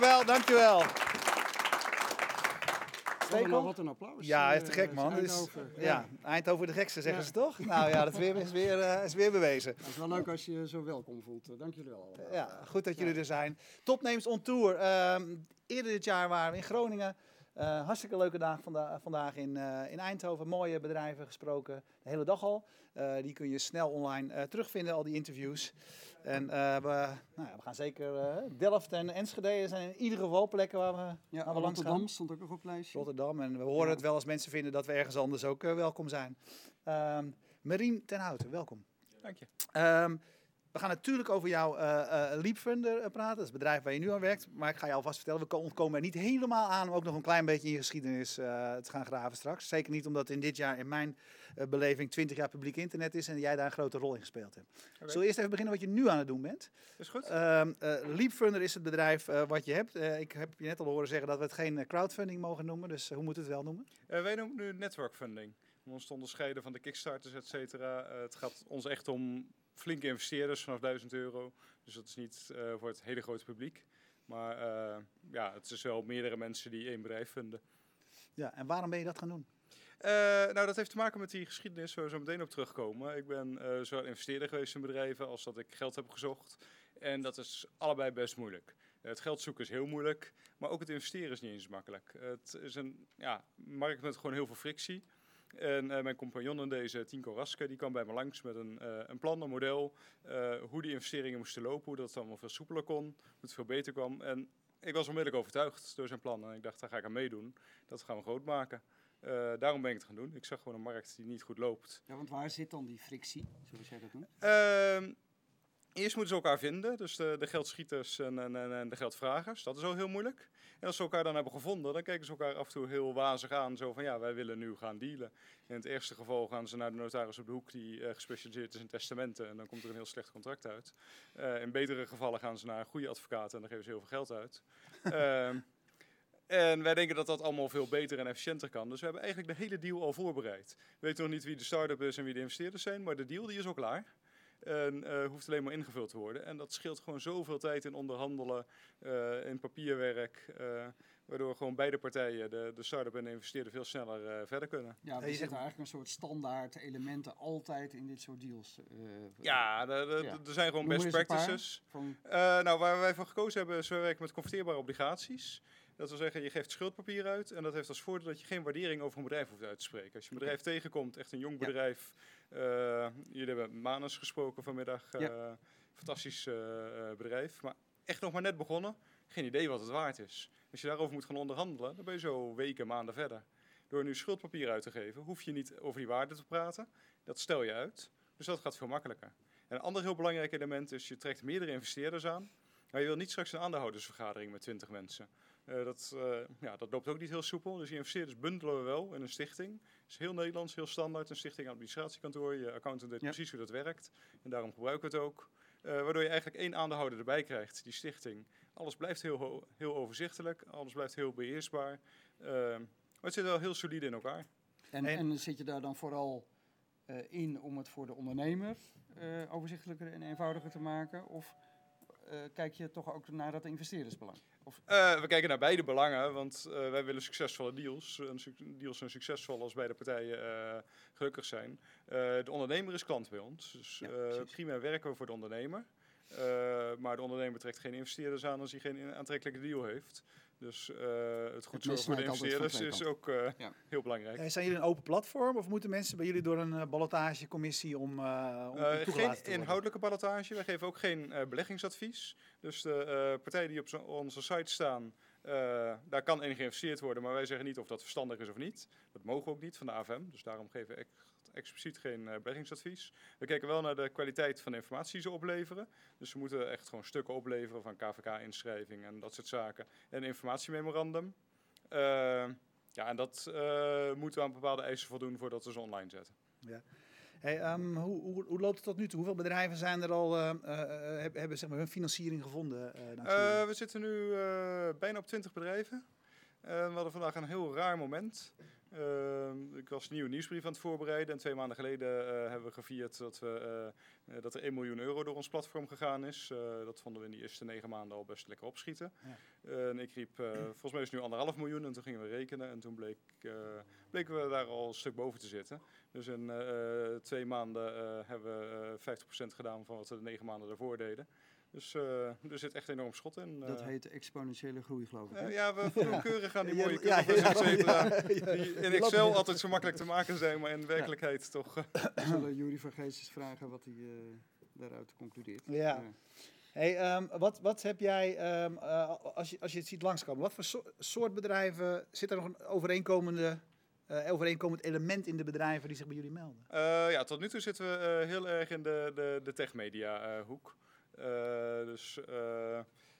dankjewel, dankjewel. Oh, nou, wat een applaus. Ja, eh, is te gek man. Dus, Eindhoven. ja, Eindhoven de gekste zeggen Ja. ze toch? Nou ja, dat is weer, is weer, eh, is weer bewezen. Het is wel leuk als je je zo welkom voelt. Eh, Dank jullie wel allemaal. Ja, goed dat jullie er zijn. Topnames on Tour. Ehm, eerder dit jaar waren we in Groningen. Eh, hartstikke leuke dag vanda- vandaag in, eh, in Eindhoven. Mooie bedrijven gesproken, de hele dag al. Eh, die kun je snel online eh, terugvinden, al die interviews. En eh, we, nou ja, we gaan zeker... eh, Delft en Enschede zijn in ieder geval plekken waar we, Ja, waar we langs gaan. Rotterdam stond ook nog op het lijstje. Rotterdam. En we horen Ja. het wel als mensen vinden dat we ergens anders ook welkom zijn. Ehm Marien ten Houten, welkom. Dank je. Ehm, we gaan natuurlijk over jouw eh eh Leapfunder eh, praten. Dat is het bedrijf waar je nu aan werkt. Maar ik ga je alvast vertellen, we ko- ontkomen er niet helemaal aan om ook nog een klein beetje in je geschiedenis te gaan graven straks. Zeker niet omdat in dit jaar in mijn beleving 20 jaar publiek internet is en jij daar een grote rol in gespeeld hebt. Oké. Zullen we eerst even beginnen wat je nu aan het doen bent? Is goed? Ehm eh, Leapfunder is het bedrijf wat je hebt. Ik heb je net al horen zeggen dat we het geen crowdfunding mogen noemen. Dus hoe moeten we het wel noemen? Wij noemen het nu network funding. Om ons te onderscheiden van de kickstarters, et cetera. Het gaat ons echt om flinke investeerders vanaf 1000 euro. Dus dat is niet eh, voor het hele grote publiek. Maar eh, ja, het is wel meerdere mensen die één bedrijf vinden. Ja, en waarom ben je dat gaan doen? Eh, nou, dat heeft te maken met die geschiedenis waar we zo meteen op terugkomen. Ik ben zowel investeerder geweest in bedrijven als dat ik geld heb gezocht. En dat is allebei best moeilijk. Het geld zoeken is heel moeilijk, maar ook het investeren is niet eens makkelijk. Het is een ja, markt met gewoon heel veel frictie. En eh, mijn compagnon in deze, Tinko Raske, die kwam bij me langs met een, eh, een plan, een model. eh, hoe die investeringen moesten lopen, hoe dat allemaal veel soepeler kon, hoe het veel beter kwam. En ik was onmiddellijk overtuigd door zijn plan. En ik dacht, daar ga ik aan meedoen. Dat gaan we groot maken. Daarom ben ik het gaan doen. Ik zag gewoon een markt die niet goed loopt. Ja, want waar zit dan die frictie, zoals jij dat noemt? Eerst moeten ze elkaar vinden, dus de, de geldschieters en, en, en, de geldvragers. Dat is al heel moeilijk. En als ze elkaar dan hebben gevonden, dan kijken ze elkaar af en toe heel wazig aan. Zo van, ja, wij willen nu gaan dealen. In het eerste geval gaan ze naar de notaris op de hoek die eh, gespecialiseerd is in testamenten. En dan komt er een heel slecht contract uit. Eh, in betere gevallen gaan ze naar een goede advocaat en dan geven ze heel veel geld uit. Ehm, en wij denken dat dat allemaal veel beter en efficiënter kan. Dus we hebben eigenlijk de hele deal al voorbereid. We weten nog niet wie de start-up is en wie de investeerders zijn, maar de deal die is al klaar. En eh, hoeft alleen maar ingevuld te worden. En dat scheelt gewoon zoveel tijd in onderhandelen, eh, in papierwerk. eh, waardoor gewoon beide partijen, de, de start-up en de investeerder, veel sneller eh, verder kunnen. Ja, er je zitten zegt- eigenlijk een soort standaard elementen altijd in dit soort deals. eh, Ja, er zijn gewoon Noem best practices. Van, Eh, nou, waar wij voor gekozen hebben, is we werken met converteerbare obligaties. Dat wil zeggen, je geeft schuldpapier uit en dat heeft als voordeel dat je geen waardering over een bedrijf hoeft uit te spreken. Als je een bedrijf tegenkomt, echt een jong bedrijf. Jullie hebben Manus gesproken vanmiddag. eh, Ja. Fantastisch eh, eh, bedrijf, maar echt nog maar net begonnen. Geen idee wat het waard is. Als je daarover moet gaan onderhandelen, dan ben je zo weken, maanden verder. Door nu schuldpapier uit te geven, hoef je niet over die waarde te praten. Dat stel je uit. Dus dat gaat veel makkelijker. En een ander heel belangrijk element is, je trekt meerdere investeerders aan. Maar je wil niet straks een aandeelhoudersvergadering met 20 mensen. Eh, dat, eh, ja, dat loopt ook niet heel soepel. Dus die investeerders bundelen we wel in een stichting. Het is heel Nederlands, heel standaard. Een stichting administratiekantoor. Je accountant weet Ja. precies hoe dat werkt. En daarom gebruiken we het ook. Eh, waardoor je eigenlijk één aandeelhouder erbij krijgt, die stichting. Alles blijft heel, heel overzichtelijk. Alles blijft heel beheersbaar. Eh, maar het zit wel heel solide in elkaar. en, En- en zit je daar dan vooral eh, in om het voor de ondernemer eh, overzichtelijker en eenvoudiger te maken? Of eh, kijk je toch ook naar dat investeerdersbelang? Of, Eh, we kijken naar beide belangen, want eh, wij willen succesvolle deals. En deals zijn succesvol als beide partijen eh, gelukkig zijn. De ondernemer is klant bij ons, dus Ja, primair werken we voor de ondernemer. Maar de ondernemer trekt geen investeerders aan als hij geen aantrekkelijke deal heeft. Dus eh, het goed zorgen voor de investeerders is ook eh, Ja. heel belangrijk. Eh, zijn jullie een open platform of moeten mensen bij jullie door een uh, ballotagecommissie om, uh, om Uh, geen inhoudelijke ballotage. Wij geven ook geen uh, beleggingsadvies. Dus de uh, partijen die op onze site staan, uh, daar kan in geïnvesteerd worden. Maar wij zeggen niet of dat verstandig is of niet. Dat mogen we ook niet van de AFM. Dus daarom geven we expliciet geen uh, beleggingsadvies. We kijken wel naar de kwaliteit van de informatie die ze opleveren. Dus ze moeten echt gewoon stukken opleveren van KVK-inschrijving en dat soort zaken. En informatiememorandum. Uh, ja, en dat moeten we aan bepaalde eisen voldoen voordat we ze online zetten. Ja. Hey, um, hoe, hoe, hoe, loopt het tot nu toe? Hoeveel bedrijven zijn er al, uh, uh, hebben, hebben zeg maar, hun financiering gevonden? We zitten nu bijna op 20 bedrijven. En we hadden vandaag een heel raar moment. Ehm, ik was een nieuwe nieuwsbrief aan het voorbereiden. En twee maanden geleden eh, hebben we gevierd dat, we, eh, eh, dat er 1 miljoen euro door ons platform gegaan is. Eh, dat vonden we in die eerste negen maanden al best lekker opschieten. Ja. en ik riep, eh, volgens mij is het nu anderhalf miljoen. En toen gingen we rekenen. En toen bleek, eh, bleken we daar al een stuk boven te zitten. Dus in eh, eh, twee maanden eh, hebben we eh 50% gedaan van wat we de negen maanden daarvoor deden. Dus eh, er zit echt enorm schot in. Dat heet exponentiële groei, geloof ik. Eh, ja, we voelen keurig aan die mooie ja, curves, ja, et cetera. ja, ja, Die in Excel altijd zo makkelijk te maken zijn, maar in de werkelijkheid toch... eh, We zullen Jury van Geestes vragen wat hij eh, daaruit concludeert. Ja. Hey, ehm, wat, wat heb jij, ehm, eh, als, je, als je het ziet langskomen, wat voor so- soort bedrijven, zit er nog een overeenkomende, eh, overeenkomend element in de bedrijven die zich bij jullie melden? Eh, ja, tot nu toe zitten we eh, heel erg in de, de, de tech-media hoek. Dus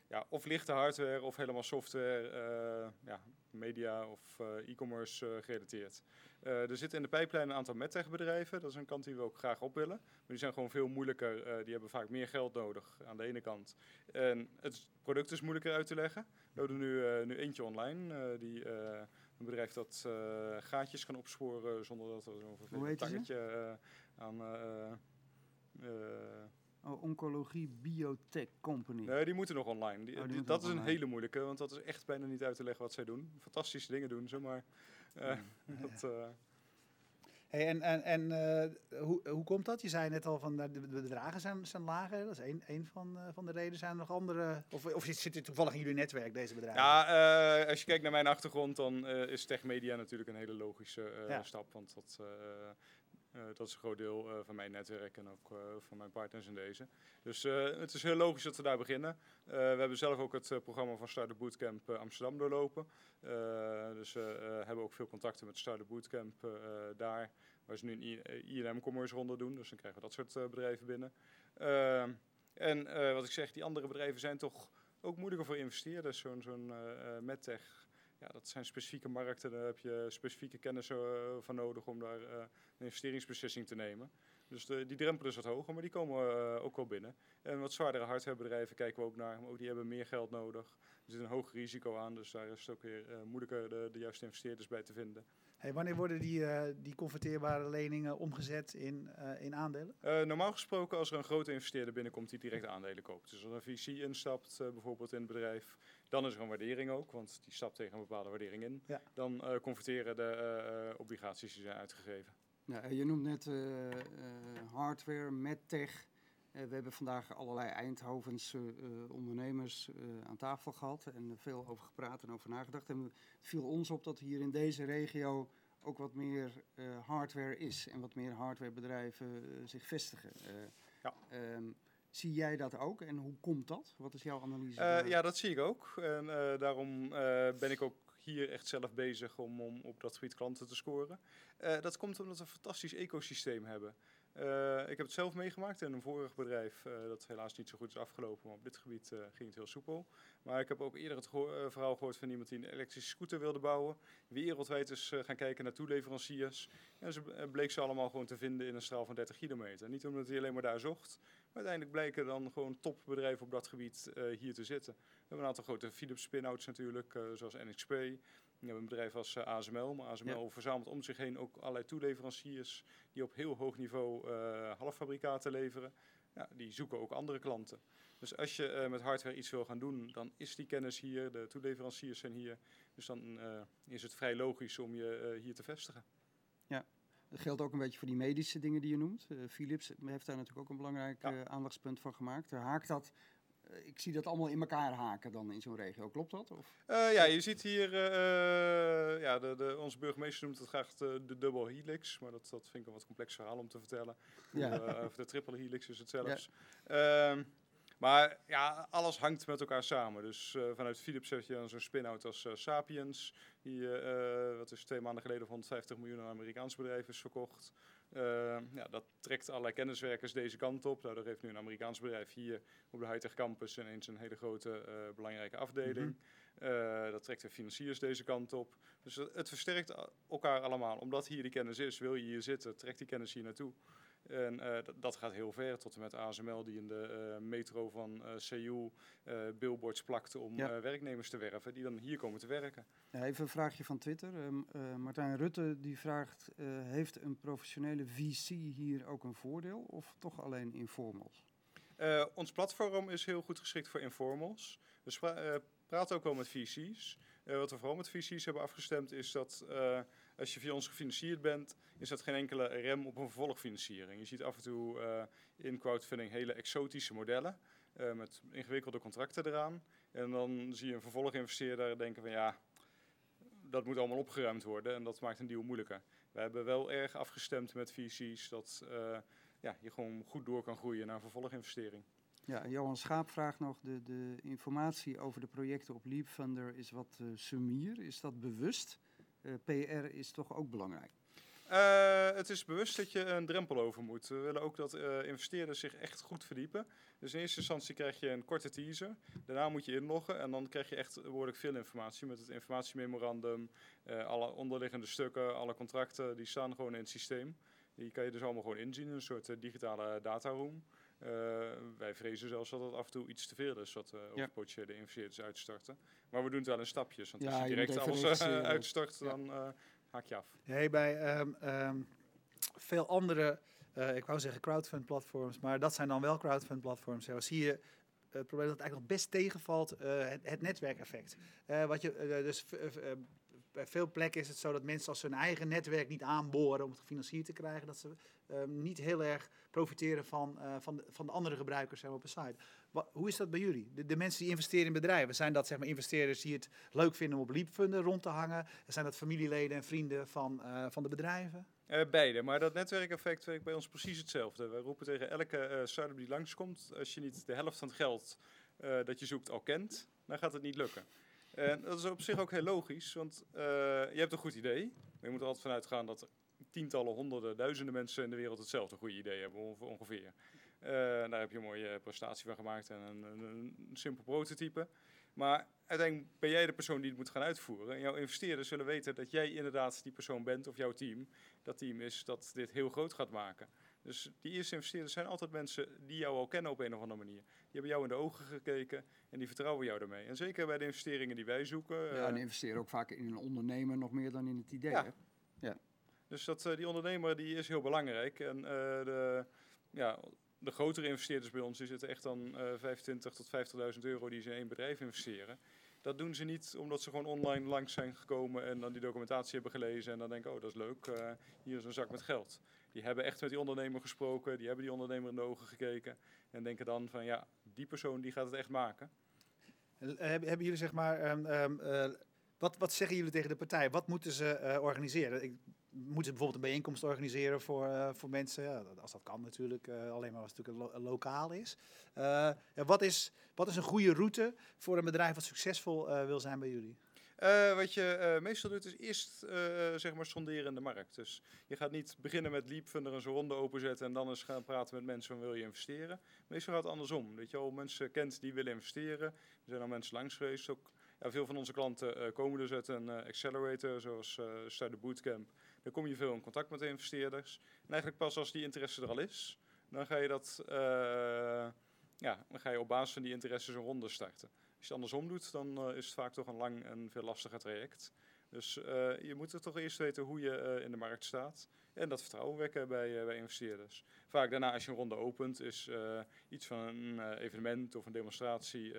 ja, of lichte hardware of helemaal software, ja, media of e-commerce gerelateerd. Er zitten in de pijplijn een aantal medtech bedrijven. Dat is een kant die we ook graag op willen. Maar die zijn gewoon veel moeilijker. die hebben vaak meer geld nodig aan de ene kant. En het product is moeilijker uit te leggen. We er nu, nu eentje online. die, een bedrijf dat eh, gaatjes kan opsporen zonder dat er zo'n vervelend ze? tangetje eh, aan... eh, Oh, Oncologie Biotech Company. nee, die moeten nog online. Die, Oh, die die- moeten dat is een online. hele moeilijke, want dat is echt bijna niet uit te leggen wat zij doen. Fantastische dingen doen ze, maar dat, Hey, en en, en eh, hoe, hoe komt dat? Je zei net al van de, de bedragen zijn, zijn lager. Dat is één, één van, eh, van de redenen. Zijn er nog andere? Of, of zit het toevallig in jullie netwerk, deze bedrijven? Ja, eh, als je kijkt naar mijn achtergrond, dan is tech media natuurlijk een hele logische Ja. stap. Want dat, dat is een groot deel eh, van mijn netwerk en ook eh, van mijn partners in deze. Dus eh, het is heel logisch dat we daar beginnen. Eh, we hebben zelf ook het eh, programma van Startup Bootcamp eh, Amsterdam doorlopen. Eh, dus we eh, hebben ook veel contacten met Startup Bootcamp eh, daar. Waar ze nu een I- eh, INM commerce ronde doen. Dus dan krijgen we dat soort eh, bedrijven binnen. En eh, wat ik zeg, die andere bedrijven zijn toch ook moeilijker voor investeerders. Zo'n zo'n eh, eh, medtech, ja, dat zijn specifieke markten. Daar heb je specifieke kennis eh, van nodig om daar eh, een investeringsbeslissing te nemen. Dus die drempel is wat hoger, maar die komen eh, ook wel binnen. En wat zwaardere hardwarebedrijven kijken we ook naar. Maar ook die hebben meer geld nodig. Er zit een hoger risico aan, dus daar is het ook weer moeilijker de, de juiste investeerders bij te vinden. Hey, wanneer worden die, eh, die converteerbare leningen omgezet in, eh, in aandelen? Eh, normaal gesproken, als er een grote investeerder binnenkomt die direct aandelen koopt. Dus als een VC instapt, bijvoorbeeld in het bedrijf, dan is er een waardering ook, want die stapt tegen een bepaalde waardering in. Ja. Dan eh, converteren de eh, eh, obligaties die zijn uitgegeven. Ja, je noemt net eh, eh, hardware, medtech. Eh, we hebben vandaag allerlei Eindhovense eh, ondernemers eh, aan tafel gehad en veel over gepraat en over nagedacht. En het viel ons op dat hier in deze regio ook wat meer eh, hardware is en wat meer hardwarebedrijven eh, zich vestigen. Eh, Ja. ehm, zie jij dat ook en hoe komt dat? Wat is jouw analyse? Eh, daar? ja, dat zie ik ook. En eh, daarom eh, ben ik ook hier echt zelf bezig om, om op dat gebied klanten te scoren. Eh, dat komt omdat we een fantastisch ecosysteem hebben. Eh, ik heb het zelf meegemaakt in een vorig bedrijf eh, dat helaas niet zo goed is afgelopen, maar op dit gebied eh, ging het heel soepel. Maar ik heb ook eerder het geho- eh, verhaal gehoord van iemand die een elektrische scooter wilde bouwen. Wereldwijd is gaan kijken naar toeleveranciers. En ze bleek ze allemaal gewoon te vinden in een straal van 30 kilometer. Niet omdat hij alleen maar daar zocht, maar uiteindelijk blijken dan gewoon topbedrijven op dat gebied hier te zitten. We hebben een aantal grote Philips spin-outs natuurlijk, zoals NXP. We hebben een bedrijf als eh, ASML, maar ASML verzamelt om zich heen ook allerlei toeleveranciers die op heel hoog niveau eh, halffabrikaten leveren. Ja, die zoeken ook andere klanten. Dus als je eh, met hardware iets wil gaan doen, dan is die kennis hier, de toeleveranciers zijn hier. Dus dan is het vrij logisch om je hier te vestigen. Dat geldt ook een beetje voor die medische dingen die je noemt. Philips heeft daar natuurlijk ook een belangrijk Ja. aandachtspunt van gemaakt. Haakt dat, ik zie dat allemaal in elkaar haken dan in zo'n regio. Klopt dat? Of? Eh, ja, je ziet hier, eh, eh, ja, de, de, onze burgemeester noemt het graag de, de double helix, maar dat, dat vind ik een wat complex verhaal om te vertellen. Ja. Eh, of de triple helix is het zelfs. Ehm, maar ja, alles hangt met elkaar samen. Dus eh, vanuit Philips heb je dan zo'n spin-out als eh, Sapiens, die, eh, eh, wat is twee maanden geleden voor 150 miljoen aan een Amerikaans bedrijf is verkocht. Ehm, ja, dat trekt allerlei kenniswerkers deze kant op. Nou, daar heeft nu een Amerikaans bedrijf hier op de Hightech Campus ineens een hele grote eh, belangrijke afdeling. Eh, dat trekt de financiers deze kant op. Dus het, versterkt elkaar allemaal. Omdat hier die kennis is, wil je hier zitten, trekt die kennis hier naartoe. En eh, dat- gaat heel ver, tot en met ASML die in de eh, metro van eh Seoul billboards plakte om Ja. werknemers te werven, die dan hier komen te werken. Even een vraagje van Twitter. Ehm, eh, Martijn Rutte die vraagt, heeft een professionele VC hier ook een voordeel of toch alleen informals? Ons platform is heel goed geschikt voor informals. We eh, praten ook wel met VC's. Eh, wat we vooral met VC's hebben afgestemd is dat eh, als je via ons gefinancierd bent, is dat geen enkele rem op een vervolgfinanciering. Je ziet af en toe eh, in crowdfunding hele exotische modellen met ingewikkelde contracten eraan. En dan zie je een vervolginvesteerder denken van ja, dat moet allemaal opgeruimd worden en dat maakt een deal moeilijker. We hebben wel erg afgestemd met VC's dat ja, je gewoon goed door kan groeien naar een vervolginvestering. Ja, Johan Schaap vraagt nog, de, de informatie over de projecten op Leapfunder is wat eh sumier. Is dat bewust? Eh, PR is toch ook belangrijk? Eh, het is bewust dat je een drempel over moet. We willen ook dat investeerders zich echt goed verdiepen. Dus in eerste instantie krijg je een korte teaser. Daarna moet je inloggen en dan krijg je echt behoorlijk veel informatie met het informatiememorandum, eh, alle onderliggende stukken, alle contracten, die staan gewoon in het systeem. Die kan je dus allemaal gewoon inzien, een soort digitale dataroom. Eh, wij vrezen zelfs dat het af en toe iets te veel is wat uh, over potentiële investeerders uitstarten. Maar we doen het wel in stapjes, want Ja, als je direct alles eh, Ja. dan eh, haak je af. Hey, bij ehm, ehm, veel andere, eh, ik wou zeggen crowdfund platforms, maar dat zijn dan wel crowdfund platforms. Ja, zie je eh, het probleem dat het eigenlijk nog best tegenvalt, eh, het, het netwerkeffect. Eh, wat je, eh, dus eh, bij veel plekken is het zo dat mensen als ze hun eigen netwerk niet aanboren om het gefinancierd te krijgen, dat ze ehm, niet heel erg profiteren van, eh, van, de, van de andere gebruikers op een site. Wa- hoe is dat bij jullie? De, mensen die investeren in bedrijven, zijn dat zeg maar, investeerders die het leuk vinden om op Leapfunder rond te hangen? Zijn dat familieleden en vrienden van, eh, van de bedrijven? Eh, beide, maar dat netwerkeffect werkt bij ons precies hetzelfde. We roepen tegen elke start-up die langskomt, als je niet de helft van het geld dat je zoekt al kent, dan gaat het niet lukken. En dat is op zich ook heel logisch, want eh, je hebt een goed idee. Je moet er altijd vanuit gaan dat tientallen, honderden, duizenden mensen in de wereld hetzelfde goede idee hebben, onge- ongeveer. Eh, daar heb je een mooie prestatie van gemaakt en een, een, een simpel prototype. Maar uiteindelijk ben jij de persoon die het moet gaan uitvoeren. En jouw investeerders zullen weten dat jij inderdaad die persoon bent of jouw team dat team is dat dit heel groot gaat maken. Dus die eerste investeerders zijn altijd mensen die jou al kennen op een of andere manier. Die hebben jou in de ogen gekeken en die vertrouwen jou daarmee. En zeker bij de investeringen die wij zoeken. Ja, eh, en investeren ook vaak in een ondernemer nog meer dan in het idee. Ja. hè? dus dat, eh, die ondernemer die is heel belangrijk. En eh, de, ja, de grotere investeerders bij ons die zitten echt dan eh 25 tot 50.000 euro die ze in één bedrijf investeren. Dat doen ze niet omdat ze gewoon online langs zijn gekomen en dan die documentatie hebben gelezen en dan denken, oh dat is leuk, eh, hier is een zak met geld. Die hebben echt met die ondernemer gesproken, die hebben die ondernemer in de ogen gekeken en denken dan van ja, die persoon die gaat het echt maken. Eh, Hebben, jullie zeg maar, ehm, ehm, eh, wat, wat zeggen jullie tegen de partij? Wat moeten ze eh, organiseren? Ik, moeten ze bijvoorbeeld een bijeenkomst organiseren voor, voor mensen? Ja, als dat kan natuurlijk, alleen maar als het natuurlijk lokaal is. Ja, wat is. Wat is een goede route voor een bedrijf wat succesvol wil zijn bij jullie? Eh, wat je eh, meestal doet is eerst eh, zeg maar sonderen in de markt. Dus je gaat niet beginnen met Leapfunder en zo'n ronde openzetten en dan eens gaan praten met mensen van wil je investeren. Meestal gaat het andersom. Dat je al mensen kent die willen investeren. Er zijn al mensen langs geweest. Ook, ja, veel van onze klanten komen dus uit een accelerator zoals the Bootcamp. Dan kom je veel in contact met de investeerders. En eigenlijk pas als die interesse er al is, dan ga je dat ja, dan ga je op basis van die interesse zo'n ronde starten. Als je het andersom doet, dan eh, is het vaak toch een lang en veel lastiger traject. Dus eh, je moet er toch eerst weten hoe je eh, in de markt staat. En dat vertrouwen wekken bij, bij investeerders. Vaak daarna, als je een ronde opent, is iets van een evenement of een demonstratie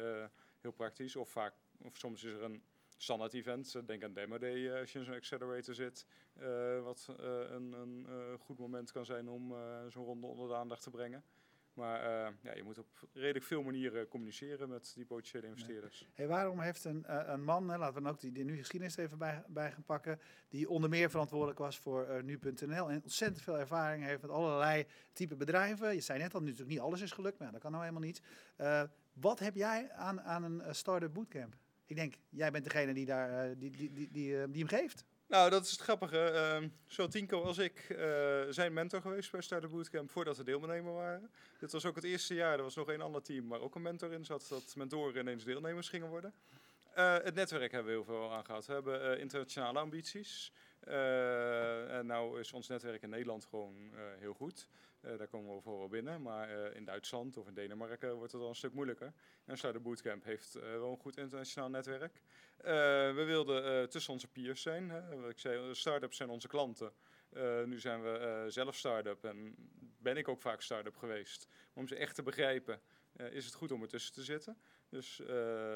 heel praktisch. Of, vaak, of soms is er een standaard event. Denk aan Demo Day als je in zo'n accelerator zit. wat een, een goed moment kan zijn om zo'n ronde onder de aandacht te brengen. Maar eh, ja, je moet op redelijk veel manieren communiceren met die potentiële investeerders. Hey, waarom heeft een, eh, een man, hè, laten we ook die, die nu geschiedenis even bij, bij gaan pakken, die onder meer verantwoordelijk was voor eh, nu.nl en ontzettend veel ervaring heeft met allerlei type bedrijven. Je zei net al, natuurlijk niet alles is gelukt, maar dat kan nou helemaal niet. Wat heb jij aan, aan een startup bootcamp? Ik denk, jij bent degene die, daar, die, die, die, die, die hem geeft. Nou, dat is het grappige. Ehm zowel Tinko als ik eh, zijn mentor geweest bij Startup Bootcamp voordat we deelnemer waren. Dit was ook het eerste jaar. Er was nog een ander team waar ook een mentor in zat. Dat mentoren ineens deelnemers gingen worden. Eh, het netwerk hebben we heel veel aan gehad. We hebben eh, internationale ambities. En nou is ons netwerk in Nederland gewoon heel goed. Eh, daar komen we wel binnen. Maar eh, in Duitsland of in Denemarken wordt het al een stuk moeilijker. En Startup Bootcamp heeft eh, wel een goed internationaal netwerk. We wilden tussen onze peers zijn. Hè. Wat ik zei, startups zijn onze klanten. Nu zijn we zelf start-up en ben ik ook vaak start-up geweest. Om ze echt te begrijpen, is het goed om ertussen te zitten. Dus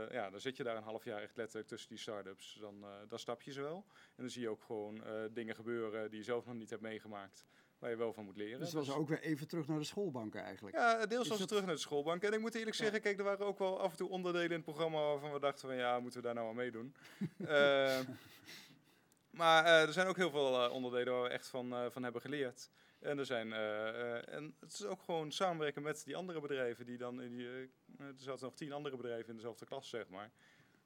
ja, dan zit je daar een half jaar echt letterlijk tussen die start-ups. Dan, dan stap je ze wel. En dan zie je ook gewoon dingen gebeuren die je zelf nog niet hebt meegemaakt. Waar je wel van moet leren. Dus het was ook weer even terug naar de schoolbanken eigenlijk. Ja, deels was het terug naar de schoolbank. En ik moet eerlijk Ja. zeggen, kijk, er waren ook wel af en toe onderdelen in het programma waarvan we dachten van ja, moeten we daar nou aan meedoen? Eh, maar eh, er zijn ook heel veel eh, onderdelen waar we echt van, van hebben geleerd. En er zijn, en het is ook gewoon samenwerken met die andere bedrijven die dan in die, er zaten nog tien andere bedrijven in dezelfde klas, zeg maar.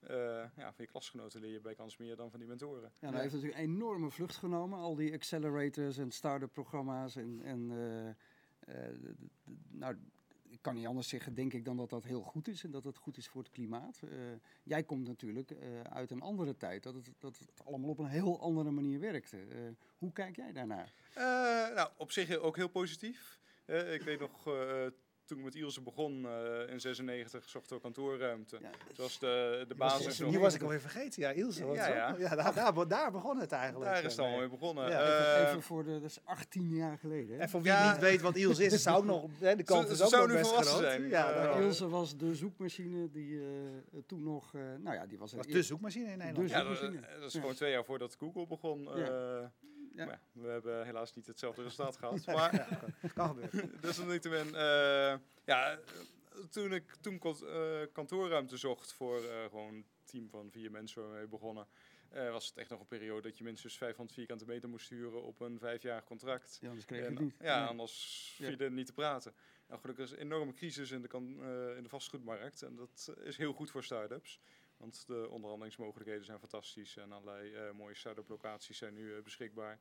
Eh, ja, van je klasgenoten leer je bij kans meer dan van die mentoren. Ja, dat Ja. heeft natuurlijk een enorme vlucht genomen. Al die accelerators en start-up programma's. En, en eh, eh, nou, ik kan niet anders zeggen, denk ik, dan dat dat heel goed is. En dat het goed is voor het klimaat. Jij komt natuurlijk uit een andere tijd. Dat het, dat het allemaal op een heel andere manier werkte. Hoe kijk jij daarnaar? Nou, op zich ook heel positief. Ik weet nog, toen ik met Ilse begon eh, in 96, zochten we kantoorruimte. Ja, Het was de, de basis. Die was ik alweer vergeten. Ja, Ilse. Ja, zo. ja. ja daar, daar, daar begon het eigenlijk. Daar is het allemaal mee. mee begonnen. Ja, even, Eh, even voor de, dat is 18 jaar geleden. Hè? En voor wie Ja. niet weet wat Ilse is, zou ook nog, hè, de kans Ze- is ook zou nog nu best groot. zijn. Ja, daarom. Ilse was de zoekmachine die eh, toen nog, eh, nou ja, die was, was de zoekmachine in Nederland. De ja, dat, zoekmachine. dat is Ja. gewoon twee jaar voordat Google begon. Ja. maar we hebben helaas niet hetzelfde resultaat gehad. Maar Ja, kan, kan gebeuren. desalniettemin, eh ja, toen ik toen eh, kantoorruimte zocht voor eh, gewoon een team van vier mensen waar we mee begonnen, eh, was het echt nog een periode dat je minstens 500 vierkante meter moest huren op een vijfjarig contract. Ja, anders kreeg je het niet. Ja, anders viel niet te praten. En gelukkig is een enorme crisis in de, kan, in de vastgoedmarkt. En dat is heel goed voor start-ups. Want de onderhandelingsmogelijkheden zijn fantastisch. En allerlei eh, mooie start-up locaties zijn nu eh, beschikbaar.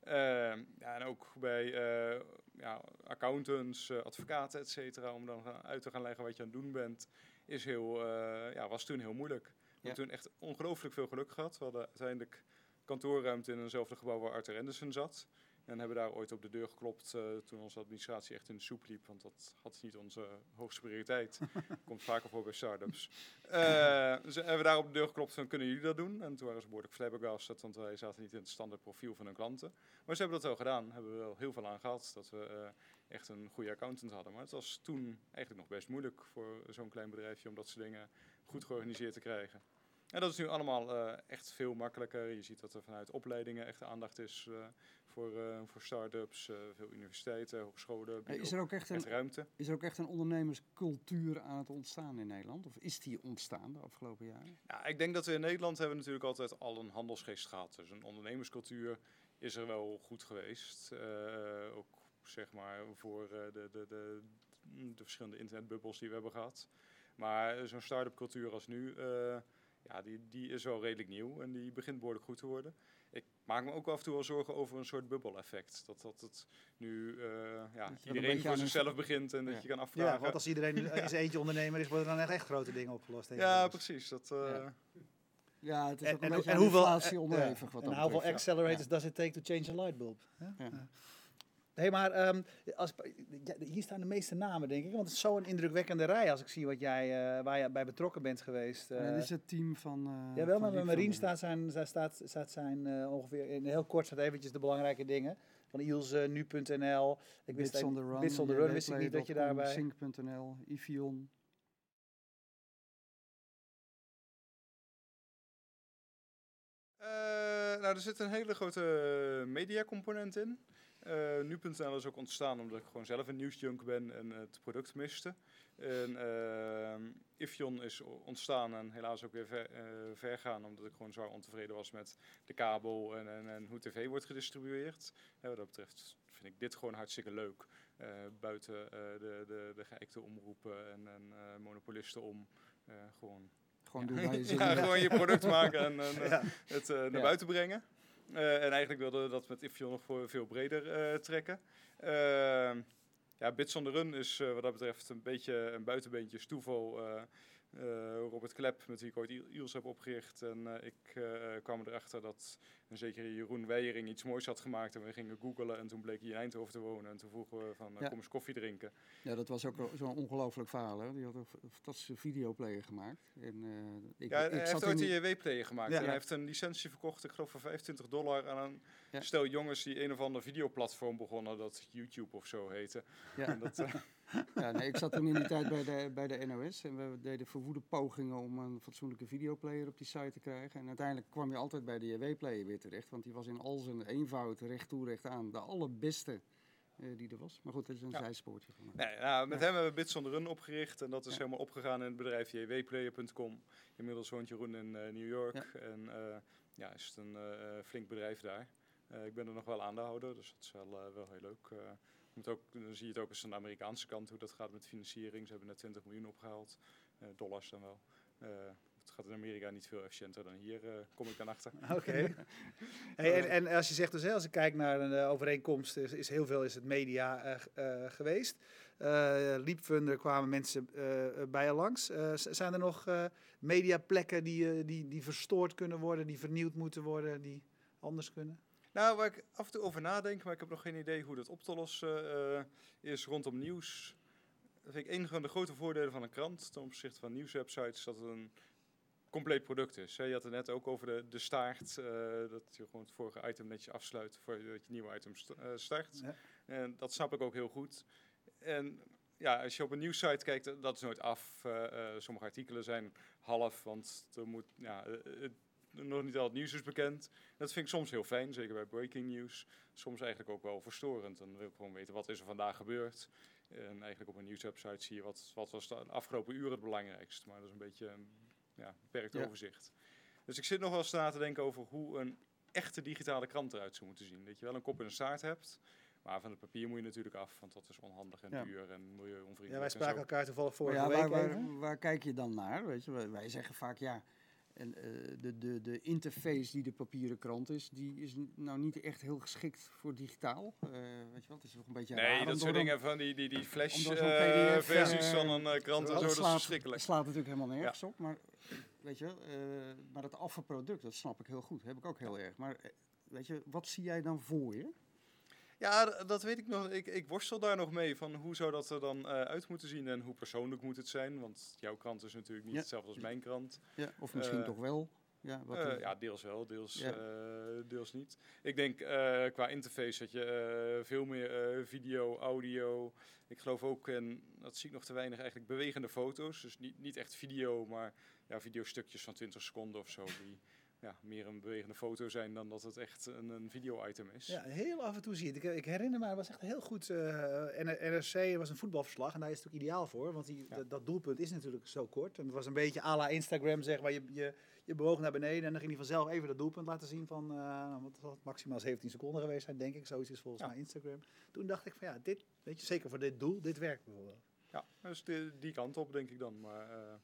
Ehm, ja, en ook bij eh, ja, accountants, advocaten, et cetera, om dan uit te gaan leggen wat je aan het doen bent, is heel, ja, was toen heel moeilijk. We hebben toen echt ongelooflijk veel geluk gehad. We hadden uiteindelijk kantoorruimte in eenzelfde gebouw waar Arthur Anderson zat. En hebben daar ooit op de deur geklopt eh, toen onze administratie echt in de soep liep. Want dat had niet onze hoogste prioriteit. Komt vaker voor bij start-ups. Dus hebben we daar op de deur geklopt van kunnen jullie dat doen? En toen waren ze behoorlijk flabbergasted, want wij zaten niet in het standaard profiel van hun klanten. Maar ze hebben dat wel gedaan. Hebben we wel heel veel aan gehad dat we eh, echt een goede accountant hadden. Maar het was toen eigenlijk nog best moeilijk voor zo'n klein bedrijfje om dat soort dingen goed georganiseerd te krijgen. En dat is nu allemaal eh, echt veel makkelijker. Je ziet dat er vanuit opleidingen echt aandacht is eh, voor, eh, voor start-ups, veel universiteiten, hogescholen, bieden Is er, ook echt echt een, ruimte. is er ook echt een ondernemerscultuur aan het ontstaan in Nederland? Of is die ontstaan de afgelopen jaren? Ja, ik denk dat we in Nederland hebben natuurlijk altijd al een handelsgeest gehad. Dus een ondernemerscultuur is er wel goed geweest. Ook zeg maar voor de, de, de, de verschillende internetbubbels die we hebben gehad. Maar zo'n start-up cultuur als nu, ja, die, die is wel redelijk nieuw en die begint behoorlijk goed te worden. Ik maak me ook af en toe wel zorgen over een soort bubbel-effect. Dat, dat het nu eh, ja, een iedereen voor een- zichzelf begint en dat je kan afvragen. Ja, want als iedereen zijn eentje ondernemer is, worden er dan echt, echt grote dingen opgelost. Ja, precies. Dat, eh, Ja. Ja, het is En, ook een en, beetje en hoeveel, onderhevig. wat en hoeveel accelerators does it take to change a light bulb? Ja. Ja. Nee, maar ehm, als, ja, hier staan de meeste namen, denk ik. Want het is zo'n indrukwekkende rij als ik zie wat jij, eh, waar je bij betrokken bent geweest. En eh. dit is het team van. eh ja, wel, maar bij Riek Marien staat zijn, staat, staat, staat zijn eh, ongeveer, in heel kort staat eventjes de belangrijke dingen. Van Ilse, nu.nl. Ik wist Bits on the Run. Bits on the Run wist ik niet dat je daarbij... Sync.nl, Ivion. Eh, nou, er zit een hele grote mediacomponent in. Eh Nu.nl is ook ontstaan omdat ik gewoon zelf een nieuwsjunk ben en het product miste. En eh, Ifion is ontstaan en helaas ook weer ver, eh, vergaan omdat ik gewoon zwaar ontevreden was met de kabel en, en, en hoe tv wordt gedistribueerd. Wat dat betreft vind ik dit gewoon hartstikke leuk. Buiten de, de, de geëikte omroepen en, en monopolisten om. Gewoon Gewoon doen waar je zin ja, gewoon je product maken en, en Ja. het naar Ja. buiten brengen. Eh, en eigenlijk wilden we dat met Ifion nog voor veel breder eh, trekken. Ehm, ja, Bits on the Run is eh, wat dat betreft een beetje een buitenbeentje toeval. Eh, Robert Klep, met wie ik ooit IELS heb opgericht. En eh, ik eh, kwam erachter dat een zekere Jeroen Weijering iets moois had gemaakt. En we gingen googlen en toen bleek hij in Eindhoven te wonen. En toen vroegen we van, Ja. kom eens koffie drinken. Ja, dat was ook zo'n ongelooflijk verhaal. Hè? Die had een fantastische videoplayer gemaakt. En, ik, Ja, ik hij zat heeft ooit die- een JW-player gemaakt. Ja. En hij heeft een licentie verkocht, ik geloof voor 25 dollar, aan een Ja. stel jongens die een of ander videoplatform begonnen, dat YouTube of zo heette. Ja. En dat, Ja, nee, ik zat toen in die tijd bij de, bij de NOS en we deden verwoede pogingen om een fatsoenlijke videoplayer op die site te krijgen. En uiteindelijk kwam je altijd bij de JW-player weer terecht, want die was in al zijn eenvoud, recht toe, recht aan, de allerbeste eh, die er was. Maar goed, dat is een Ja. zijspoortje van nee, nou, met Ja. hem hebben we Bits on the Run opgericht en dat is Ja. helemaal opgegaan in het bedrijf jwplayer.com. Inmiddels woont Jeroen in eh, New York en eh, ja, is het een flink bedrijf daar. Ik ben er nog wel aandeelhouder, dus dat is wel, wel heel leuk. Moet ook, dan zie je het ook eens aan de Amerikaanse kant hoe dat gaat met financiering. Ze hebben net 20 miljoen opgehaald, eh, dollars dan wel. Eh, het gaat in Amerika niet veel efficiënter dan hier, eh, kom ik dan achter. Oké. hey, en, en als je zegt dus, als ik kijk naar een overeenkomst, is, is heel veel is het media geweest. Eh Leapfunder kwamen mensen bij je langs. Zijn er nog mediaplekken die, die, die verstoord kunnen worden, die vernieuwd moeten worden, die anders kunnen? Nou, waar ik af en toe over nadenk, maar ik heb nog geen idee hoe dat op te lossen eh, is rondom nieuws. Dat vind ik een van de grote voordelen van een krant ten opzichte van nieuwswebsites, dat het een compleet product is. Je had het net ook over de, de staart, eh, dat je gewoon het vorige item netjes afsluit voordat je een nieuwe item eh, start. Ja. En dat snap ik ook heel goed. En ja, als je op een nieuwssite kijkt, dat is nooit af. Sommige artikelen zijn half, want er moet, ja, het- nog niet al het nieuws is bekend. Dat vind ik soms heel fijn, zeker bij breaking news. Soms eigenlijk ook wel verstorend. Dan wil ik gewoon weten wat is er vandaag gebeurd. En eigenlijk op een nieuwswebsite zie je wat, wat was de afgelopen uren het belangrijkst. Maar dat is een beetje een ja, beperkt Ja. overzicht. Dus ik zit nog wel eens na te denken over hoe een echte digitale krant eruit zou moeten zien. Dat je wel een kop en een staart hebt. Maar van het papier moet je natuurlijk af, want dat is onhandig en Ja. duur en milieuonvriendelijk. Ja, wij en spraken elkaar toevallig vorige ja, waar, week waar, waar kijk je dan naar? Weet je? Wij zeggen vaak ja. En, eh, de, de, de interface die de papieren krant is, die is nou niet echt heel geschikt voor digitaal. Eh, weet je wel, het is nog een beetje Nee, dat soort dingen van die, die, die flash Omdat zo'n eh, van een krant en zo, dat is slaat, verschrikkelijk. slaat natuurlijk helemaal nergens op, maar weet je, wel, maar dat afvalproduct, dat snap ik heel goed, heb ik ook heel erg. Maar weet je, wat zie jij dan voor je? Ja, dat weet ik nog. Ik, ik worstel daar nog mee van hoe zou dat er dan eh, uit moeten zien en hoe persoonlijk moet het zijn. Want jouw krant is natuurlijk niet Ja. hetzelfde als mijn krant. Ja, of misschien Eh, toch wel? Ja, wat Eh, ja, deels wel, deels, Ja. deels niet. Ik denk qua interface dat je veel meer video, audio. Ik geloof ook, en dat zie ik nog te weinig, eigenlijk bewegende foto's. Dus niet, niet echt video, maar ja, videostukjes van 20 seconden of zo. Die ja, meer een bewegende foto zijn dan dat het echt een, een video-item is. Ja, heel af en toe zie je het. Ik, ik herinner me, het was echt heel goed. eh, en NRC was een voetbalverslag en daar is het ook ideaal voor. Want die, Ja. dat, doelpunt is natuurlijk zo kort. En het was een beetje à la Instagram, zeg maar. Je, je, je bewoog naar beneden en dan ging hij vanzelf even dat doelpunt laten zien van... eh wat zal het maximaal 17 seconden geweest zijn, denk ik. Zoiets is volgens Ja. mij Instagram. Toen dacht ik van ja, dit, weet je, zeker voor dit doel, dit werkt bijvoorbeeld. Ja, dus die, die kant op denk ik dan. Maar eh,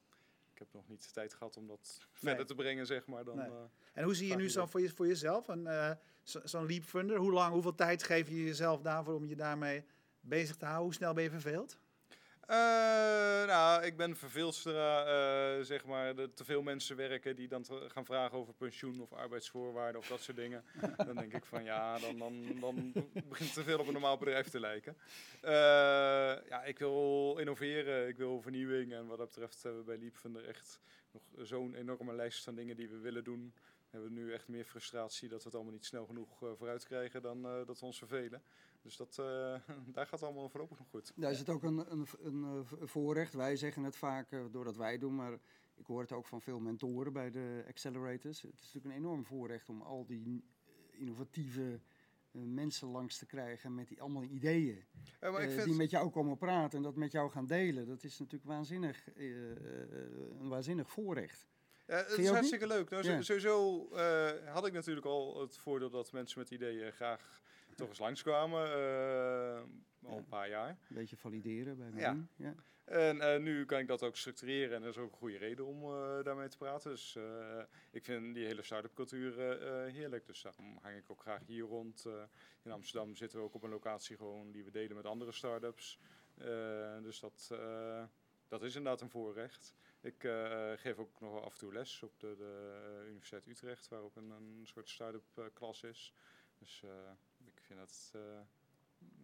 heb nog niet de tijd gehad om dat verder te brengen, zeg maar. Dan, Nee. eh, En hoe zie je nu zo voor, je, voor jezelf een, eh, zo- zo'n Leap Funder? Hoe lang, hoeveel tijd geef je jezelf daarvoor om je daarmee bezig te houden? Hoe snel ben je verveeld? Eh, nou, ik ben verveeld zodra eh, zeg maar, de te veel mensen werken die dan te- gaan vragen over pensioen of arbeidsvoorwaarden of dat soort dingen. dan denk ik van ja, dan, dan, dan begint het te veel op een normaal bedrijf te lijken. Eh, ja, ik wil innoveren, ik wil vernieuwing en wat dat betreft hebben we bij Leapfunder echt nog zo'n enorme lijst van dingen die we willen doen. We hebben nu echt meer frustratie dat we het allemaal niet snel genoeg vooruit krijgen dan dat we ons vervelen. Dus dat, eh, daar gaat het allemaal voorlopig nog goed. Daar is het ook een, een, een, eh, voorrecht. Wij zeggen het vaak eh, doordat wij doen, maar ik hoor het ook van veel mentoren bij de accelerators. Het is natuurlijk een enorm voorrecht om al die innovatieve mensen langs te krijgen met die allemaal ideeën. Ja, maar ik vind die met jou komen praten en dat met jou gaan delen. Dat is natuurlijk waanzinnig, een waanzinnig voorrecht. Ja, het is hartstikke leuk. Nou, Ja. Sowieso had ik natuurlijk al het voordeel dat mensen met ideeën graag toch eens langskwamen. eh al een paar jaar. Een beetje valideren bij Ja. mij. Ja. En eh, nu kan ik dat ook structureren en dat is ook een goede reden om eh, daarmee te praten. Dus ik vind die hele start-up cultuur heerlijk. Dus daarom hang ik ook graag hier rond. In Amsterdam zitten we ook op een locatie gewoon die we delen met andere start-ups. Dus dat, dat is inderdaad een voorrecht. Ik geef ook nog af en toe les op de, de Universiteit Utrecht, waar ook een, een soort start-up klas is. Dus vind het eh,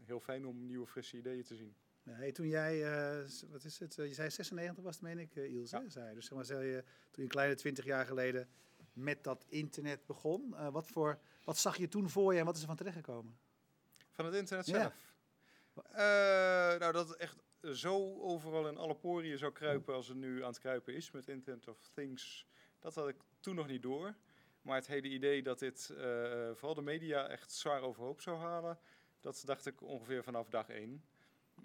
heel fijn om nieuwe, frisse ideeën te zien. Hey, toen jij, eh, wat is het, eh, je zei 96 was het, meen ik, uh, Ilse, Ja. zei. Dus zeg maar, zei je, toen je een kleine 20 jaar geleden met dat internet begon, wat, voor, wat zag je toen voor je en wat is er van terechtgekomen? Van het internet zelf? Nou, dat het echt zo overal in alle poriën zou kruipen als het nu aan het kruipen is met Internet of Things, dat had ik toen nog niet door. Maar het hele idee dat dit eh, vooral de media echt zwaar overhoop zou halen, dat dacht ik ongeveer vanaf dag één.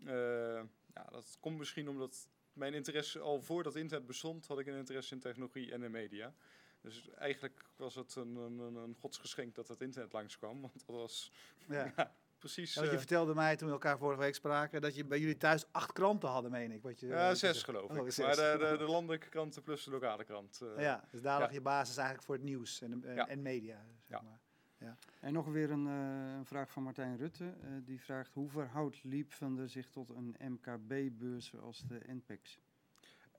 Eh, ja, dat komt misschien omdat mijn interesse al voordat internet bestond, had ik een interesse in technologie en in media. Dus eigenlijk was het een, een, een, godsgeschenk dat het internet langskwam, want dat was Ja. precies... Ja, want je eh, vertelde mij toen we elkaar vorige week spraken dat je bij jullie thuis acht kranten hadden, meen ik. Wat je, Ja, wat je zes geloof Oh, ik. zes. Maar de, de, de landelijke kranten plus de lokale krant. eh. ja, dus daar ja. lag je basis eigenlijk voor het nieuws en, en, Ja. en media. Zeg Ja. maar. En nog weer een, eh, een vraag van Martijn Rutte. eh, die vraagt hoe verhoudt Leapfunder zich tot een MKB-beurs zoals de NPEX?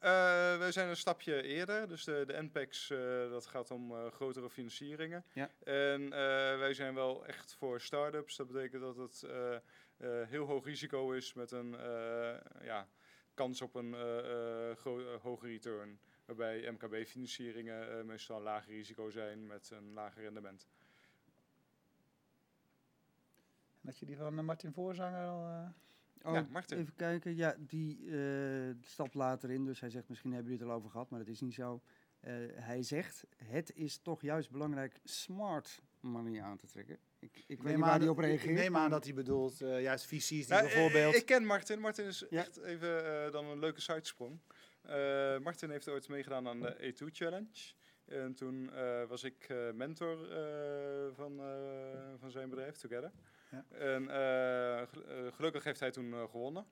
Eh, wij zijn een stapje eerder. Dus de, de NPEX, eh, dat gaat om eh, grotere financieringen. Ja. En wij zijn wel echt voor start-ups. Dat betekent dat het heel hoog risico is met een ja, kans op een hoge return. Waarbij MKB-financieringen meestal een lager risico zijn met een lager rendement. En had je die van Martin Voorzanger al... Oh, Ja, Martin. Even kijken. Ja, die eh, stapt later in. Dus hij zegt, misschien hebben jullie het al over gehad, maar dat is niet zo. Eh, hij zegt, het is toch juist belangrijk smart money aan te trekken. Ik, ik weet neem niet waar aan hij dat- op reageert. Ik neem aan dat hij bedoelt eh, juist VC's die Nou, bijvoorbeeld... Ik ken Martin. Martin is Ja. echt even eh, dan een leuke sidesprong. Eh, Martin heeft ooit meegedaan aan de E2 Challenge. En toen eh, was ik eh, mentor eh, van, eh, van zijn bedrijf, Together. Ja. En eh, eh, gelukkig heeft hij toen eh, gewonnen.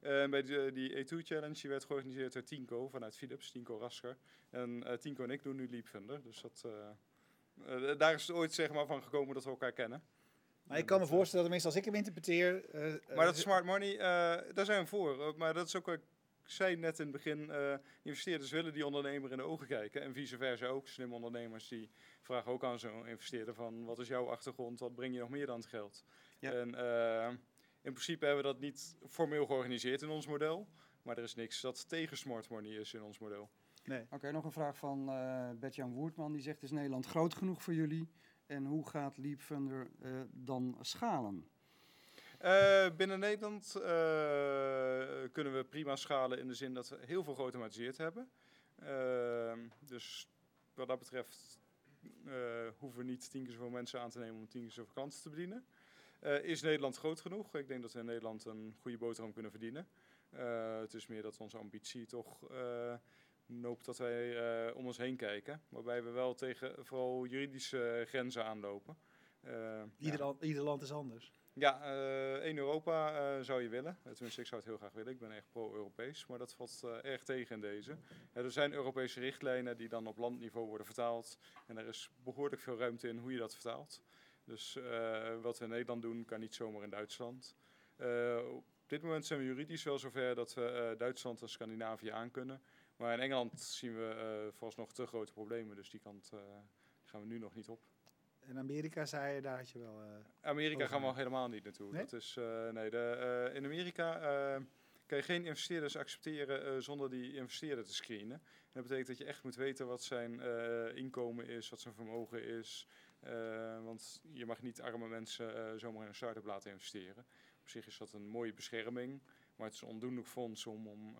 En bij die, die E2 Challenge die werd georganiseerd door Tinko vanuit Philips, Tinko Rasker. En Tinko en ik doen nu Leapfunder. Dus dat, daar is het ooit zeg maar, van gekomen dat we elkaar kennen. maar ik kan me dat, voorstellen, tenminste als ik hem interpreteer... maar dat smart money, daar zijn we voor. Uh, Maar dat is ook ik zei net in het begin. eh, investeerders willen die ondernemer in de ogen kijken. En vice versa ook. Slimme ondernemers die vragen ook aan zo'n investeerder van... wat is jouw achtergrond? Wat breng je nog meer dan het geld? Ja. En eh, in principe hebben we dat niet formeel georganiseerd in ons model. Maar er is niks dat tegen smart money is in ons model. Nee. Oké, nog een vraag van eh Bert-Jan Woertman. Die zegt, is Nederland groot genoeg voor jullie? En hoe gaat Leapfunder eh dan schalen? Eh, binnen Nederland eh, kunnen we prima schalen in de zin dat we heel veel geautomatiseerd hebben. Ehm, dus wat dat betreft eh, hoeven we niet tien keer zoveel mensen aan te nemen om tien keer zoveel klanten te bedienen. Is Nederland groot genoeg? Ik denk dat we in Nederland een goede boterham kunnen verdienen. Het is meer dat onze ambitie toch noopt dat wij om ons heen kijken. Waarbij we wel tegen vooral juridische grenzen aanlopen. Ja. Ieder, ieder land is anders. Ja, eh één Europa eh, zou je willen. Eh, Tenminste, ik zou het heel graag willen. Ik ben echt pro-Europees, maar dat valt eh, erg tegen in deze. Eh, er zijn Europese richtlijnen die dan op landniveau worden vertaald. En er is behoorlijk veel ruimte in hoe je dat vertaalt. Dus eh, wat we in Nederland doen, kan niet zomaar in Duitsland. Eh, op dit moment zijn we juridisch wel zover dat we eh, Duitsland en Scandinavië aan kunnen. Maar in Engeland zien we eh vooralsnog te grote problemen, dus die kant eh, gaan we nu nog niet op. En Amerika zei je, daar had je wel... eh, Amerika gaan we al helemaal niet naartoe. Nee? Dat is, eh, nee, de, eh, in Amerika kan je geen investeerders accepteren zonder die investeerder te screenen. En dat betekent dat je echt moet weten wat zijn inkomen is, wat zijn vermogen is. Want je mag niet arme mensen zomaar in een start-up laten investeren. Op zich is dat een mooie bescherming, maar het is een ondoenlijk fonds om, om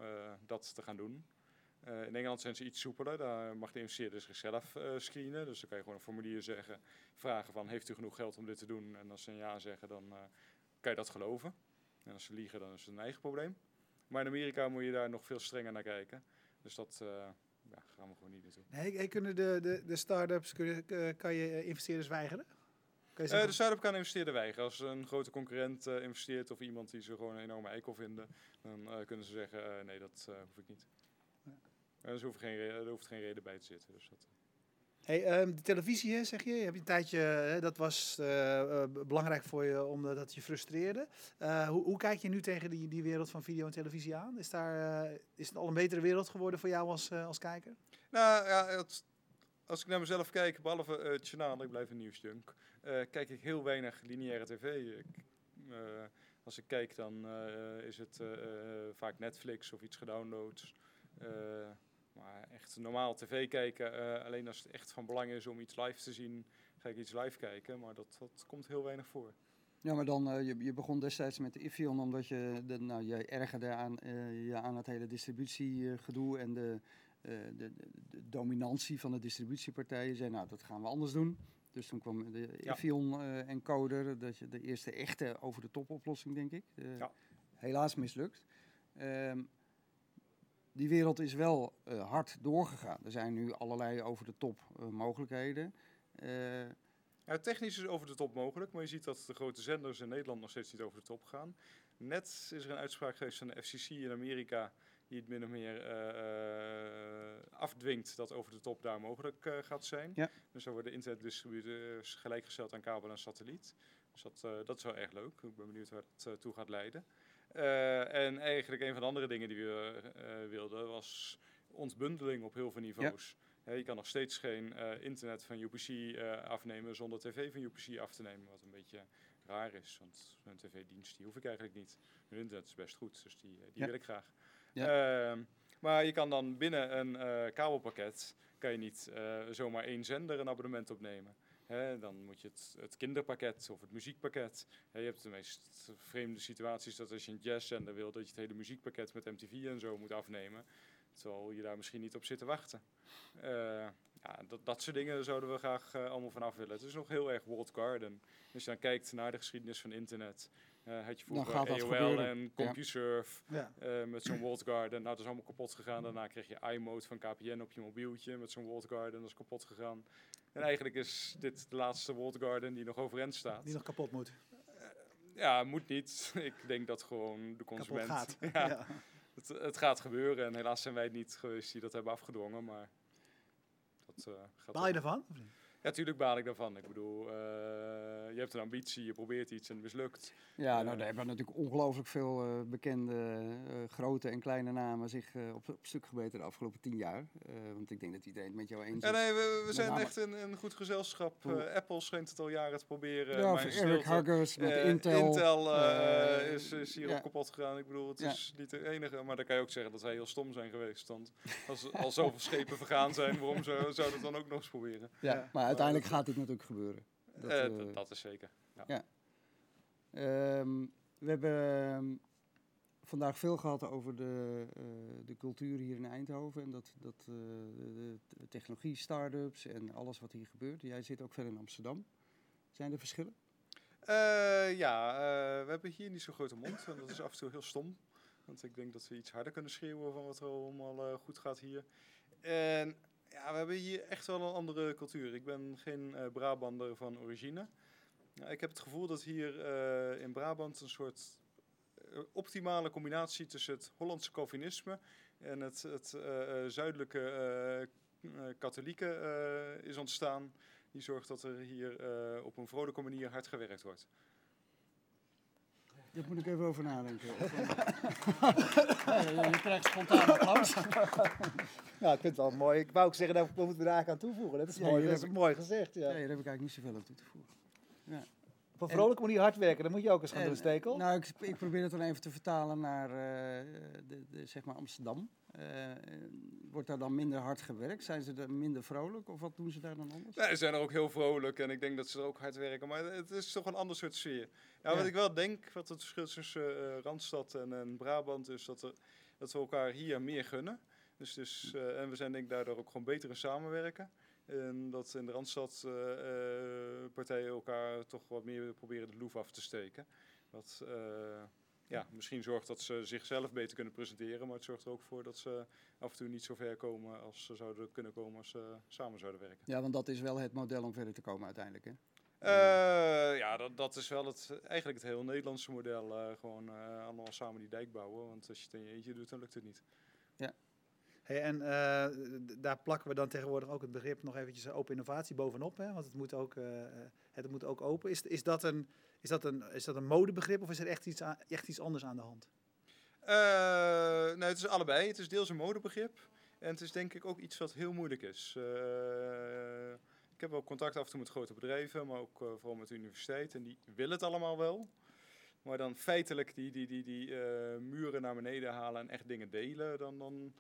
dat te gaan doen. Eh, in Engeland zijn ze iets soepeler. Daar mag de investeerder zichzelf eh screenen. Dus dan kan je gewoon een formulier zeggen, vragen van heeft u genoeg geld om dit te doen? En als ze een ja zeggen, dan eh, kan je dat geloven. En als ze liegen, dan is het een eigen probleem. Maar in Amerika moet je daar nog veel strenger naar kijken. Dus dat ja, gaan we gewoon niet naartoe. Nee, kunnen de, de, de start-ups, kunnen, kan je investeerders weigeren? Kan je zeggen, de start-up kan investeerder weigeren. Als een grote concurrent investeert of iemand die ze gewoon een enorme eikel vinden, dan kunnen ze zeggen, nee, dat hoef ik niet. En er hoeft geen, er hoeft geen reden bij te zitten. Dus dat, Hey, ehm, de televisie, hè, zeg je. Je hebt een tijdje, hè, dat was eh, eh, belangrijk voor je omdat dat je frustreerde. Eh, hoe, hoe kijk je nu tegen die, die wereld van video en televisie aan? Is, daar, eh, is het al een betere wereld geworden voor jou als, eh, als kijker? Nou ja, het- als ik naar mezelf kijk, behalve eh, het journaal, ik blijf een nieuwsjunk, eh kijk ik heel weinig lineaire tv. Ik, eh, als ik kijk, dan eh, is het eh, eh, vaak Netflix of iets gedownload. Eh, maar echt normaal tv kijken, eh, alleen als het echt van belang is om iets live te zien, ga ik iets live kijken. Maar dat, dat komt heel weinig voor. Ja, maar dan, eh, je, je begon destijds met de Ifion omdat je, de, nou, je ergerde aan, eh, je aan het hele distributiegedoe en de, de, dominantie van de distributiepartijen. Je zei, nou, dat gaan we anders doen. Dus toen kwam de. Ifion encoder, dat je de eerste echte over-de-top oplossing, denk ik. Ja. Helaas mislukt. Ehm, die wereld is wel eh, hard doorgegaan. Er zijn nu allerlei over-de-top eh, mogelijkheden. Eh, Ja, technisch is over de top mogelijk, maar je ziet dat de grote zenders in Nederland nog steeds niet over de top gaan. Net is er een uitspraak geweest van de FCC in Amerika die het min of meer afdwingt dat over de top daar mogelijk gaat zijn. Ja. Dus dan worden internetdistributeurs gelijkgesteld aan kabel en satelliet. Dus dat, dat is wel erg leuk. Ik ben benieuwd waar dat eh, toe gaat leiden. Eh, en eigenlijk een van de andere dingen die we eh, wilden was ontbundeling op heel veel niveaus. Je kan nog steeds geen eh, internet van UPC eh, afnemen zonder tv van UPC af te nemen. Wat een beetje raar is, want een tv-dienst die hoef ik eigenlijk niet. Mijn internet is best goed, dus die, die Ja. wil ik graag. Ja. Ehm, maar je kan dan binnen een kabelpakket kan je niet zomaar één zender een abonnement opnemen. Hè, dan moet je het, het kinderpakket of het muziekpakket. Je hebt de meest vreemde situaties dat als je een jazzzender wil, dat je het hele muziekpakket met MTV en zo moet afnemen. Terwijl je daar misschien niet op zit te wachten. Eh, ja, dat, dat soort dingen zouden we graag eh, allemaal vanaf willen. Het is nog heel erg World Garden. Als je dan kijkt naar de geschiedenis van internet. eh had je vroeger AOL gebeuren. en. CompuServe Ja. met zo'n World Garden. Nou, dat is allemaal kapot gegaan. Daarna kreeg je iMode van KPN op je mobieltje met zo'n World Garden. Dat is kapot gegaan. En eigenlijk is dit de laatste World Garden die nog overeind staat. Die nog kapot moet. Ja, moet niet. Ik denk dat gewoon de Kapot consument... gaat. Ja, Ja. Het, het gaat gebeuren en helaas zijn wij het niet geweest die dat hebben afgedwongen, maar dat eh, gaat Baal je ervan? of niet? Ja, tuurlijk baal ik daarvan. Ik bedoel, eh, je hebt een ambitie, je probeert iets en het mislukt. Ja, Eh, nou, daar hebben natuurlijk ongelooflijk veel eh, bekende eh, grote en kleine namen zich eh, op, op stuk gebeten de afgelopen tien jaar. Eh, want ik denk dat iedereen het met jou eens is. Ja, nee, we, zijn name- echt een, een goed gezelschap. Eh, Apple schijnt het al jaren te proberen. ja, maar of Eric. Huggers met Eh, Intel. eh, eh, is, is hierop ja. kapot gegaan. Ik bedoel, het Ja. is niet de enige. Maar dan kan je ook zeggen dat zij heel stom zijn geweest. Want als al zoveel schepen vergaan zijn, waarom zou, zou dat dan ook nog eens proberen? ja, Ja. maar uiteindelijk gaat dit natuurlijk gebeuren. Dat, Eh, eh, dat- dat is zeker. Ehm, we hebben ehm, vandaag veel gehad over de, eh, de cultuur hier in Eindhoven. En dat, dat de, de technologie, start-ups en alles wat hier gebeurt. Jij zit ook veel in Amsterdam. Zijn er verschillen? Ja, we hebben hier niet zo'n grote mond. En dat is af en toe heel stom. Want ik denk dat we iets harder kunnen schreeuwen van wat er allemaal goed gaat hier. En ja, we hebben hier echt wel een andere cultuur. Ik ben geen eh, Brabander van origine. Ja, ik heb het gevoel dat hier eh, in Brabant een soort eh, optimale combinatie tussen het Hollandse Calvinisme en het, het zuidelijke katholieke eh, is ontstaan. Die zorgt dat er hier eh, op een vrolijke manier hard gewerkt wordt. Daar moet ik even over nadenken. ja, je, je krijgt spontaan applaus. Nou, ik vind het wel mooi. Ik wou ook zeggen, daar moeten we daar eigenlijk aan toevoegen. Dat is, Ja, mooi, dat is heb mooi gezegd. Ja. Ja, daar heb ik eigenlijk niet zoveel aan toe te voegen. Op een vrolijke manier hard werken, dat moet je ook eens gaan En, doen, Stekel. Nou, ik, ik probeer het dan even te vertalen naar eh, de, de, zeg maar Amsterdam. Eh, wordt daar dan minder hard gewerkt? Zijn ze er minder vrolijk of wat doen ze daar dan anders? Nee, ze zijn er ook heel vrolijk en ik denk dat ze er ook hard werken. Maar het is toch een ander soort sfeer. Ja, Ja. wat ik wel denk, wat het verschil tussen eh, Randstad en, en Brabant, is dat, er, dat we elkaar hier meer gunnen. Dus, dus, eh, en we zijn denk ik daardoor ook gewoon beter in samenwerken. En dat in de Randstad eh, eh, partijen elkaar toch wat meer proberen de loef af te steken. Wat ja, misschien zorgt dat ze zichzelf beter kunnen presenteren, maar het zorgt er ook voor dat ze af en toe niet zo ver komen als ze zouden kunnen komen als ze samen zouden werken. Ja, want dat is wel het model om verder te komen uiteindelijk. Hè? Ja, dat, dat is wel het, eigenlijk het heel Nederlandse model. gewoon allemaal samen die dijk bouwen. Want als je het in je eentje doet, dan lukt het niet. Hey, en eh, daar plakken we dan tegenwoordig ook het begrip nog eventjes eh, open innovatie bovenop. Hè? Want het moet ook, eh, het moet ook open. Is, is, dat een, is, dat een, is dat een modebegrip of is er echt iets, echt iets anders aan de hand? Eh, nou, het is allebei. Het is deels een modebegrip. En het is denk ik ook iets wat heel moeilijk is. Ik heb wel contact af en toe met grote bedrijven, maar ook vooral met de. En die willen het allemaal wel. Maar dan feitelijk die, die, die, die muren naar beneden halen en echt dingen delen, dan, dan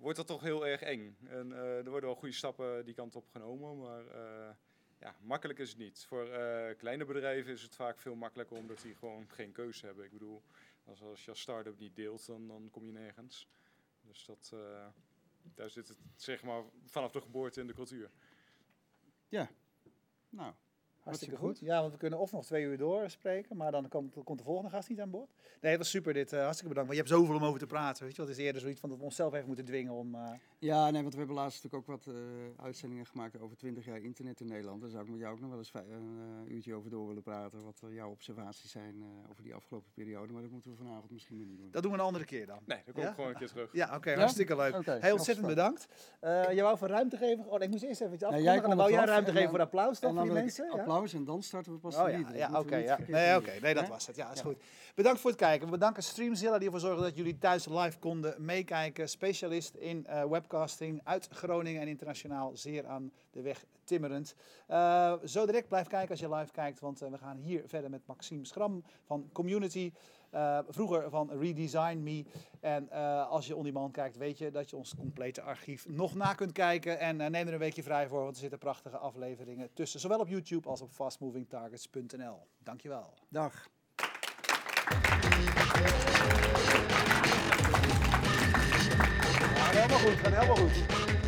wordt dat toch heel erg eng. En eh, er worden wel goede stappen die kant op genomen, maar eh, ja, makkelijk is het niet. Voor eh, kleine bedrijven is het vaak veel makkelijker, omdat die gewoon geen keuze hebben. Ik bedoel, als, als je als start-up niet deelt, dan, dan kom je nergens. Dus dat, daar zit het zeg maar vanaf de geboorte in de cultuur. Nou, Hartstikke goed. Ja, want we kunnen of nog twee uur doorspreken, maar dan komt, komt de volgende gast niet aan boord. Nee, het was super dit. eh, hartstikke bedankt. Want je hebt zoveel om over te praten. Weet je, het is eerder zoiets van dat we onszelf even moeten dwingen om. eh, Ja, nee, want we hebben laatst natuurlijk ook wat eh, uitzendingen gemaakt over 20 jaar internet in Nederland. Daar zou ik met jou ook nog wel eens een uurtje over door willen praten. Wat jouw observaties zijn eh, over die afgelopen periode. Maar dat moeten we vanavond misschien niet doen. dat doen we een andere keer dan. Nee, dan kom Ja? ik gewoon een keer terug. Ja, oké, Ja? hartstikke leuk. Heel ontzettend bedankt. Eh je wou voor ruimte geven. Oh, nee, ik moest eerst even iets Nee, afkondigen. jij dan komt wou jij ruimte en geven dan- voor applaus En voor dan die mensen? Ja? En dan starten we pas Oh de ja, liederen. ja oké. ja. Nee. Nee, dat was het. Ja, is goed. Bedankt voor het kijken. We bedanken Streamzilla die ervoor zorgde dat jullie thuis live konden meekijken. Specialist in eh, webcasting uit Groningen en internationaal zeer aan de weg timmerend. Eh, zo direct blijf kijken als je live kijkt, want eh, we gaan hier verder met Maxime Schram van Community. Eh, vroeger van Redesign Me. En eh, als je on demand kijkt, weet je dat je ons complete archief nog na kunt kijken. En eh, neem er een weekje vrij voor, want er zitten prachtige afleveringen tussen. Zowel op YouTube als op fastmovingtargets.nl. Dankjewel. Dag. Gaat helemaal goed, gaat helemaal goed.